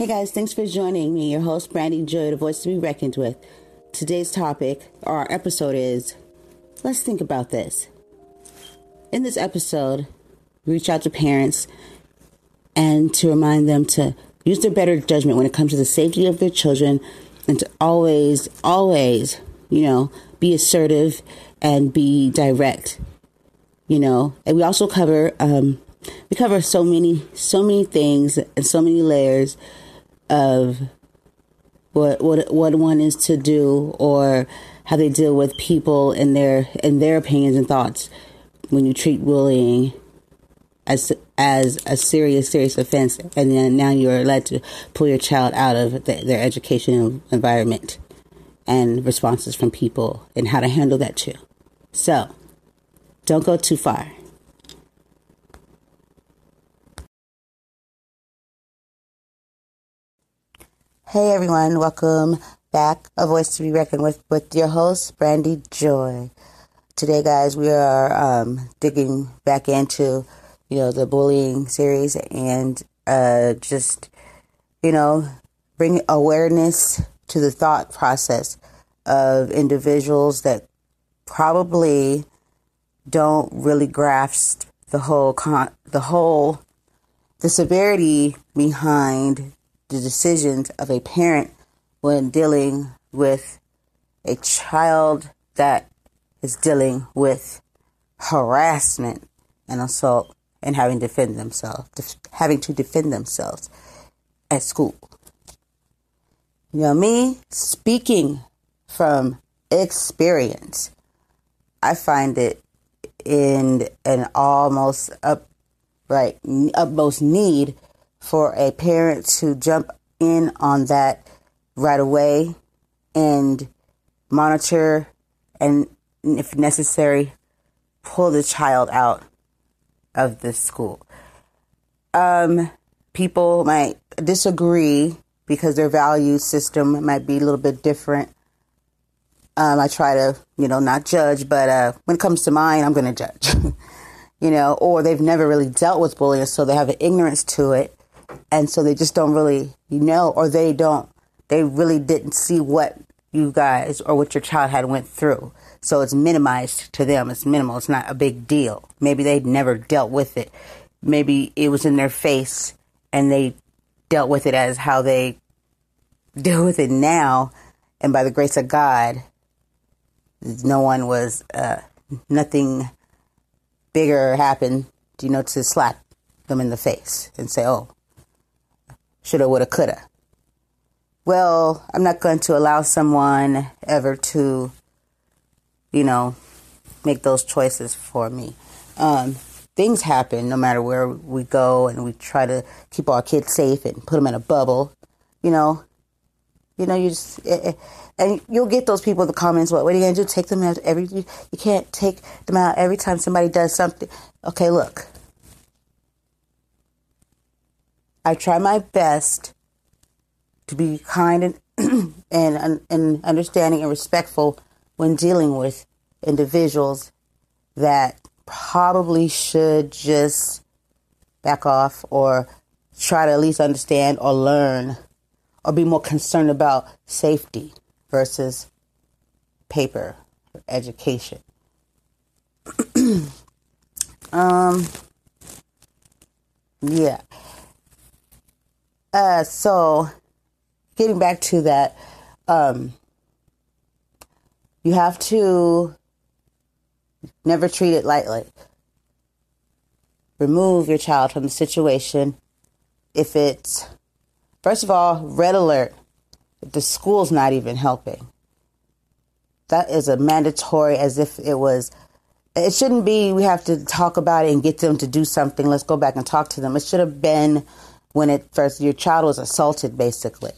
Hey guys, thanks for joining me, your host, Brandy Joy, the voice to be reckoned with. Today's topic, or our episode is Let's Think About This. In this episode, reach out to parents and to remind them to use their better judgment when it comes to the safety of their children and to always, always, you know, be assertive and be direct, you know. And we also cover, um, we cover so many, so many things and so many layers of what what what one is to do or how they deal with people and their and their opinions and thoughts when you treat bullying as as a serious serious offense and then now you're led to pull your child out of the, their educational environment and responses from people and how to handle that too. So don't go too far Hey everyone, welcome back. A voice to be reckoned with with your host, Brandy Joy. Today, guys, we are um, digging back into you know the bullying series and uh, just you know bring awareness to the thought process of individuals that probably don't really grasp the whole con- the whole the severity behind the decisions of a parent when dealing with a child that is dealing with harassment and assault and having to defend themselves, having to defend themselves at school. You know, me speaking from experience, I find it in an almost upright, utmost need for a parent to jump in on that right away and monitor and, if necessary, pull the child out of the school. Um, people might disagree because their value system might be a little bit different. Um, I try to, you know, not judge, but uh, when it comes to mine, I'm going to judge. you know, or they've never really dealt with bullying, so they have an ignorance to it and so they just don't really you know or they don't they really didn't see what you guys or what your child had went through. So it's minimized to them. It's minimal. It's not a big deal. Maybe they'd never dealt with it. Maybe it was in their face and they dealt with it as how they deal with it now. And by the grace of god no one was uh, nothing bigger happened do you know to slap them in the face and say oh shoulda, woulda, coulda. Well, I'm not going to allow someone ever to, you know, make those choices for me. Um, things happen no matter where we go, and we try to keep our kids safe and put them in a bubble. You know, you know, you just eh, eh, and you'll get those people in the comments. What, what are you gonna do? Take them out every? You, you can't take them out every time somebody does something. Okay, look, I try my best to be kind and and and understanding and respectful when dealing with individuals that probably should just back off or try to at least understand or learn or be more concerned about safety versus paper education. um yeah. Uh, so, getting back to that, um, you have to never treat it lightly. Remove your child from the situation if it's, first of all, red alert. The school's not even helping, that is a mandatory as if it was. It shouldn't be. We have to talk about it and get them to do something. Let's go back and talk to them. It should have been when it first your child was assaulted basically.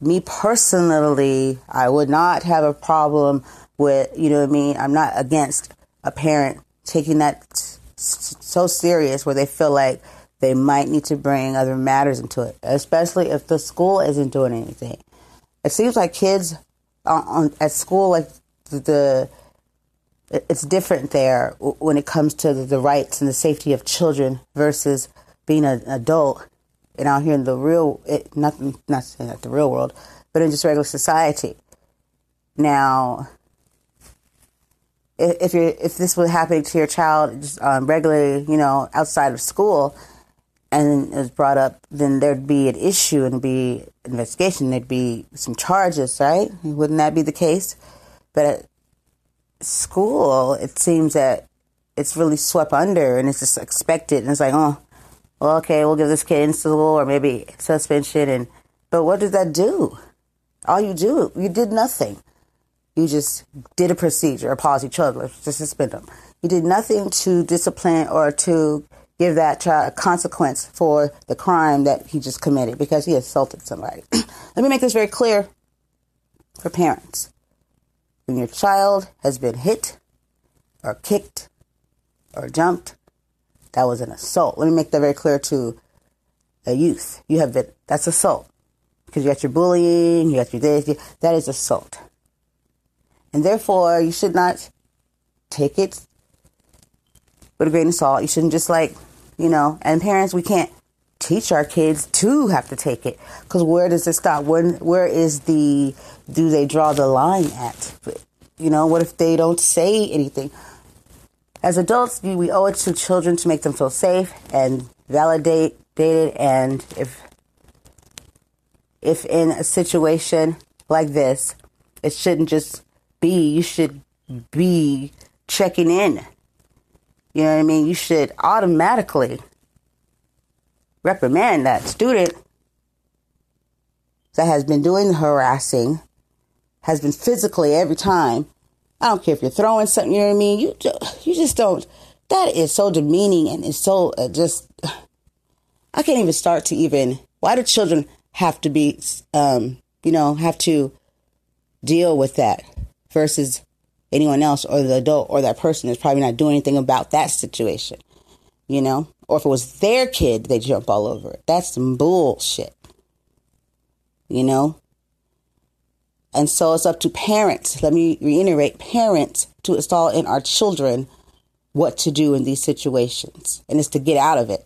Me personally i would not have a problem with you know what i mean? I'm not against a parent taking that so serious where they feel like they might need to bring other matters into it especially if the school isn't doing anything. It seems like kids on, on at school like the, the it's different there when it comes to the, the rights and the safety of children versus being an adult and out here in the real, it, not not saying that the real world, but in just regular society. Now, if you're if this was happening to your child just um, regularly, you know, outside of school, and it was brought up, then there'd be an issue and be investigation. There'd be some charges, right? Wouldn't that be the case? But at school, it seems that it's really swept under and it's just expected, and it's like, oh, well, okay, we'll give this kid in school or maybe suspension, and but what does that do? All you do, you did nothing. You just did a procedure, a policy, children to suspend them. You did nothing to discipline or to give that child a consequence for the crime that he just committed because he assaulted somebody. Let me make this very clear for parents. When your child has been hit or kicked or jumped, that was an assault. Let me make that very clear to a youth. You have been, that's assault. Because you got your bullying, you got your this, that is assault. And therefore, you should not take it with a grain of salt. You shouldn't just like, you know, and parents, we can't teach our kids to have to take it because where does it stop? Where, where is the, do they draw the line at? You know, what if they don't say anything? As adults, we owe it to children to make them feel safe and validated. And if, if in a situation like this, it shouldn't just be, you should be checking in. You know what I mean? You should automatically reprimand that student that has been doing the harassing, has been physically every time. I don't care if you're throwing something, you know what I mean? You you just don't. That is so demeaning and it's so uh, just. I can't even start to even. Why do children have to be, um, you know, have to deal with that? versus anyone else or the adult or that person is probably not doing anything about that situation, you know? Or if it was their kid, they jump all over it. That's some bullshit, you know? And so it's up to parents, let me reiterate parents to install in our children what to do in these situations. And it's to get out of it,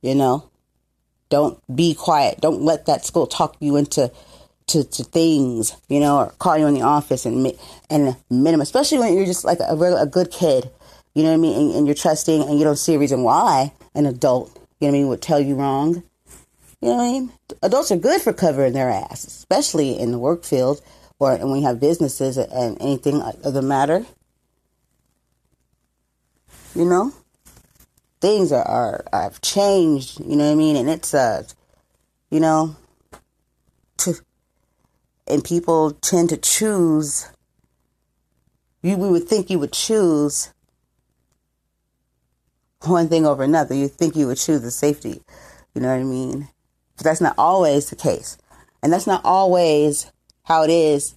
you know? Don't be quiet. Don't let that school talk you into to, to things, you know, or call you in the office and and minimum, especially when you're just like a, a good kid, you know what I mean, and, and, you're trusting and you don't see a reason why an adult, you know what I mean, would tell you wrong. You know what I mean? Adults are good for covering their ass, especially in the work field or when you have businesses and anything of the matter. You know, things are, are have changed. You know what I mean, and it's uh, you know, to and people tend to choose you we would think you would choose one thing over another you think you would choose the safety you know what i mean but that's not always the case and that's not always how it is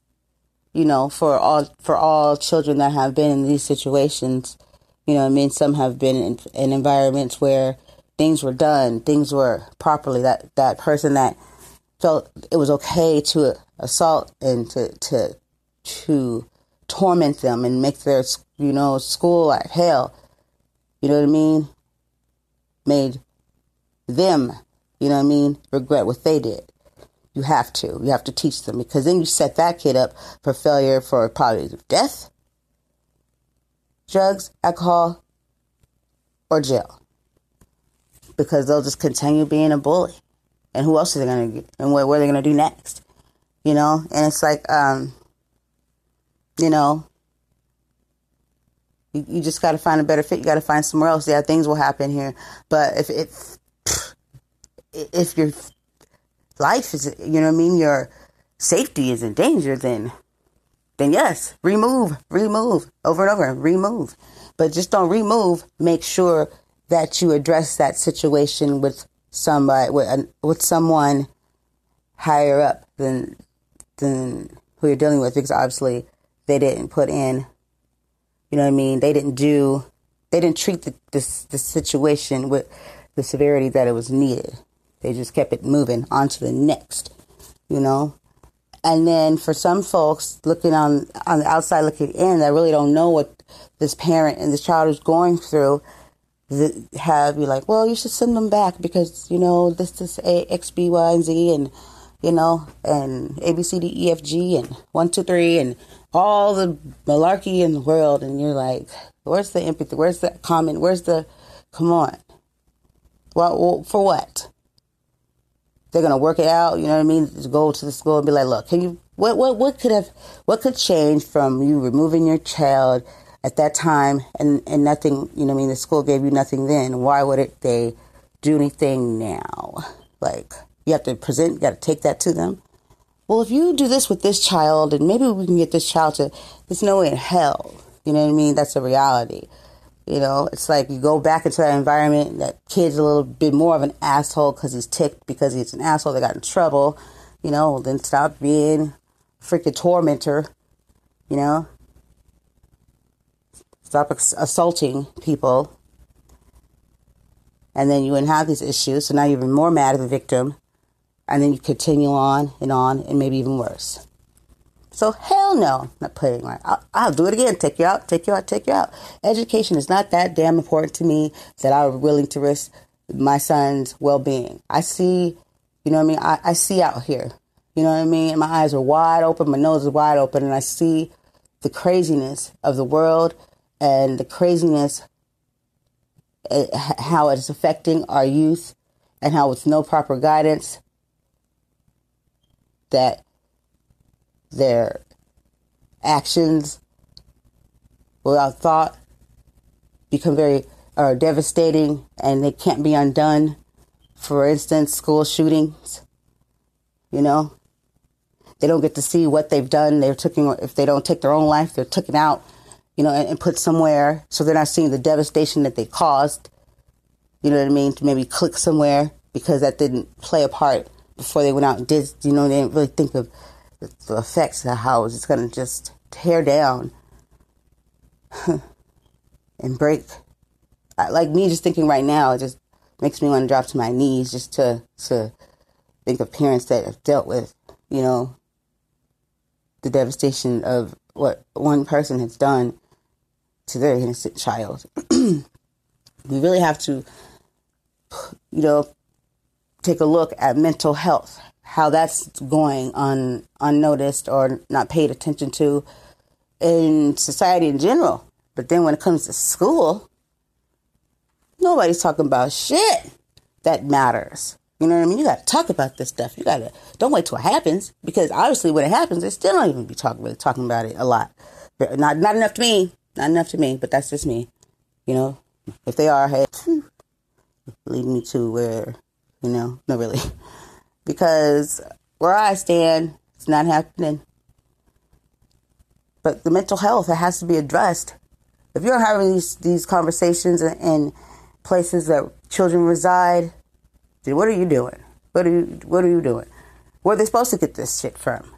you know for all for all children that have been in these situations you know i mean some have been in, in environments where things were done things were properly that that person that felt it was okay to assault and to to to torment them and make their you know school like hell. You know what I mean? Made them, you know what I mean, regret what they did. You have to. You have to teach them because then you set that kid up for failure for probably death, drugs, alcohol, or jail. Because they'll just continue being a bully. And who else are they going to and what, what are they going to do next? You know? And it's like um you know you, you just got to find a better fit. You got to find somewhere else. Yeah things will happen here. But if if if your life is you know what i mean? Your safety is in danger then then yes remove remove over and over remove. But just don't remove. Make sure that you address that situation with somebody with with someone higher up than than who you're dealing with because obviously they didn't put in you know what I mean? They didn't do they didn't treat the this the situation with the severity that it was needed they just kept it moving on to the next you know and then for some folks looking on on the outside looking in that really don't know what this parent and this child is going through have you like, well, you should send them back because you know this is A X B Y and Z and you know and A B C D E F G and one two three and all the malarkey in the world, and you're like, where's the empathy? Where's the comment? Where's the come on? Well, for what? They're gonna work it out. You know what I mean? To go to the school and be like, look, can you? What what what could have? What could change from you removing your child? at that time and, and nothing, you know, what I mean, the school gave you nothing then. Why would it, they do anything now? Like, you have to present, you got to take that to them. Well, if you do this with this child, and maybe we can get this child to, there's no way in hell. You know what I mean? That's a reality. You know, it's like you go back into that environment, that kid's a little bit more of an asshole because he's ticked because he's an asshole, they got in trouble. You know, then stop being freaking tormentor. You know, stop assaulting people, and then you wouldn't have these issues. So now you're even more mad at the victim, and then you continue on and on, and maybe even worse. So hell no, not right. I'll, I'll, do it again. Take you out, take you out, take you out. Education is not that damn important to me that I'm willing to risk my son's well-being. I see, you know what I mean. I, I see out here. You know what I mean. My eyes are wide open, my nose is wide open, and I see the craziness of the world and the craziness, uh, how it's affecting our youth, and how with no proper guidance, that their actions without thought become very are devastating and they can't be undone. For instance, school shootings, you know, they don't get to see what they've done. They're taking, if they don't take their own life, they're taken out you know, and, and put somewhere so they're not seeing the devastation that they caused. You know what I mean? To maybe click somewhere because that didn't play a part before they went out and did, you know, they didn't really think of the effects of how it's going to just tear down and break. Like me just thinking right now, it just makes me want to drop to my knees just to, to think of parents that have dealt with, you know, the devastation of what one person has done to their innocent child. we really have to, you know, take a look at mental health, how that's going on unnoticed or not paid attention to in society in general. But then when it comes to school, nobody's talking about shit that matters. You know what I mean? You got to talk about this stuff. You got to don't wait till it happens because obviously when it happens, they still don't even be talking really talking about it a lot. Not not enough to me. Not enough to me, but that's just me. You know, if they are, hey, hmm, lead me to where, you know, not really. because where I stand, it's not happening. But the mental health, it has to be addressed. If you're having these, these conversations in, places that children reside, then what are you doing? What are you, what are you doing? Where are they supposed to get this shit from?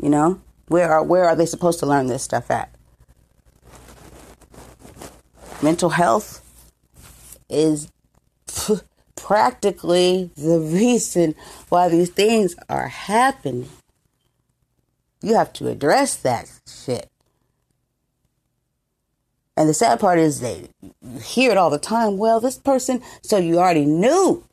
You know? Where are where are they supposed to learn this stuff at? Mental health is practically the reason why these things are happening. You have to address that shit. And the sad part is they hear it all the time. Well, this person, so you already knew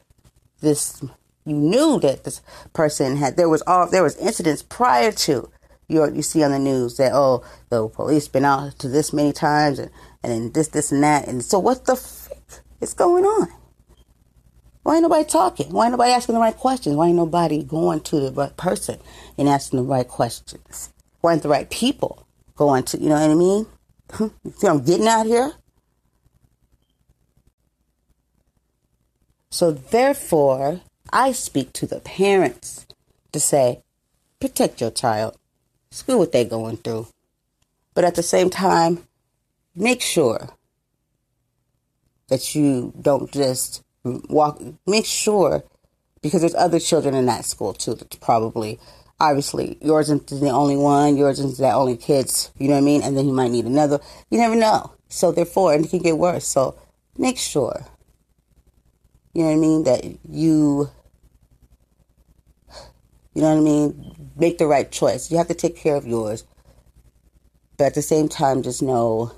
this. You knew that this person had there was all there was incidents prior to you you see on the news that oh the police been out to this many times and and this this and that and so what the fuck is going on? Why ain't nobody talking? Why ain't nobody asking the right questions? Why ain't nobody going to the right person and asking the right questions? Why ain't the right people going to you know what I mean? you see I'm getting out here? So therefore, I speak to the parents to say, protect your child. Screw what they're going through. But at the same time, make sure that you don't just walk, make sure, because there's other children in that school too that's probably, obviously, yours isn't the only one, yours isn't the only kids, you know what I mean? And then you might need another. You never know. So therefore, and it can get worse. So make sure, you know what I mean, that you, you know what I mean, make the right choice. You have to take care of yours. But at the same time, just know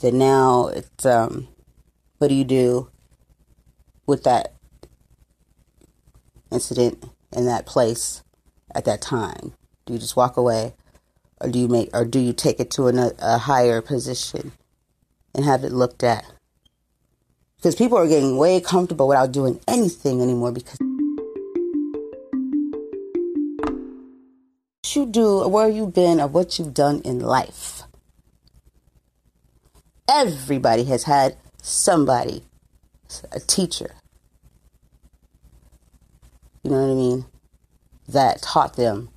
that now it's um, what do you do with that incident in that place at that time? Do you just walk away, or do you make, or do you take it to a, a higher position and have it looked at? Because people are getting way comfortable without doing anything anymore because. what you do, where you've been, or what you've done in life. Everybody has had somebody, a teacher, you know what I mean, that taught them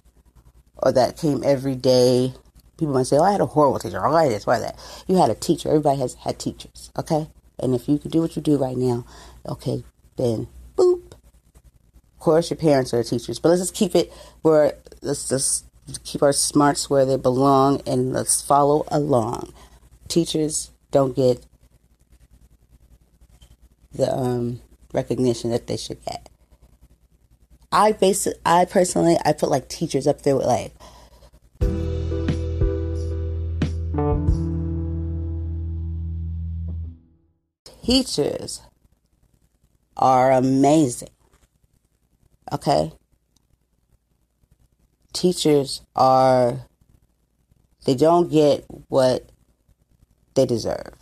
or that came every day. People might say, Oh, I had a horrible teacher, oh, I this, why that. You had a teacher. Everybody has had teachers, okay? And if you can do what you do right now, okay, then boop. Of course, your parents are teachers, but let's just keep it where let's just keep our smarts where they belong and let's follow along. Teachers don't get the um, recognition that they should get. I base I personally I put like teachers up there with like teachers are amazing. Okay? Teachers are they don't get what they deserve.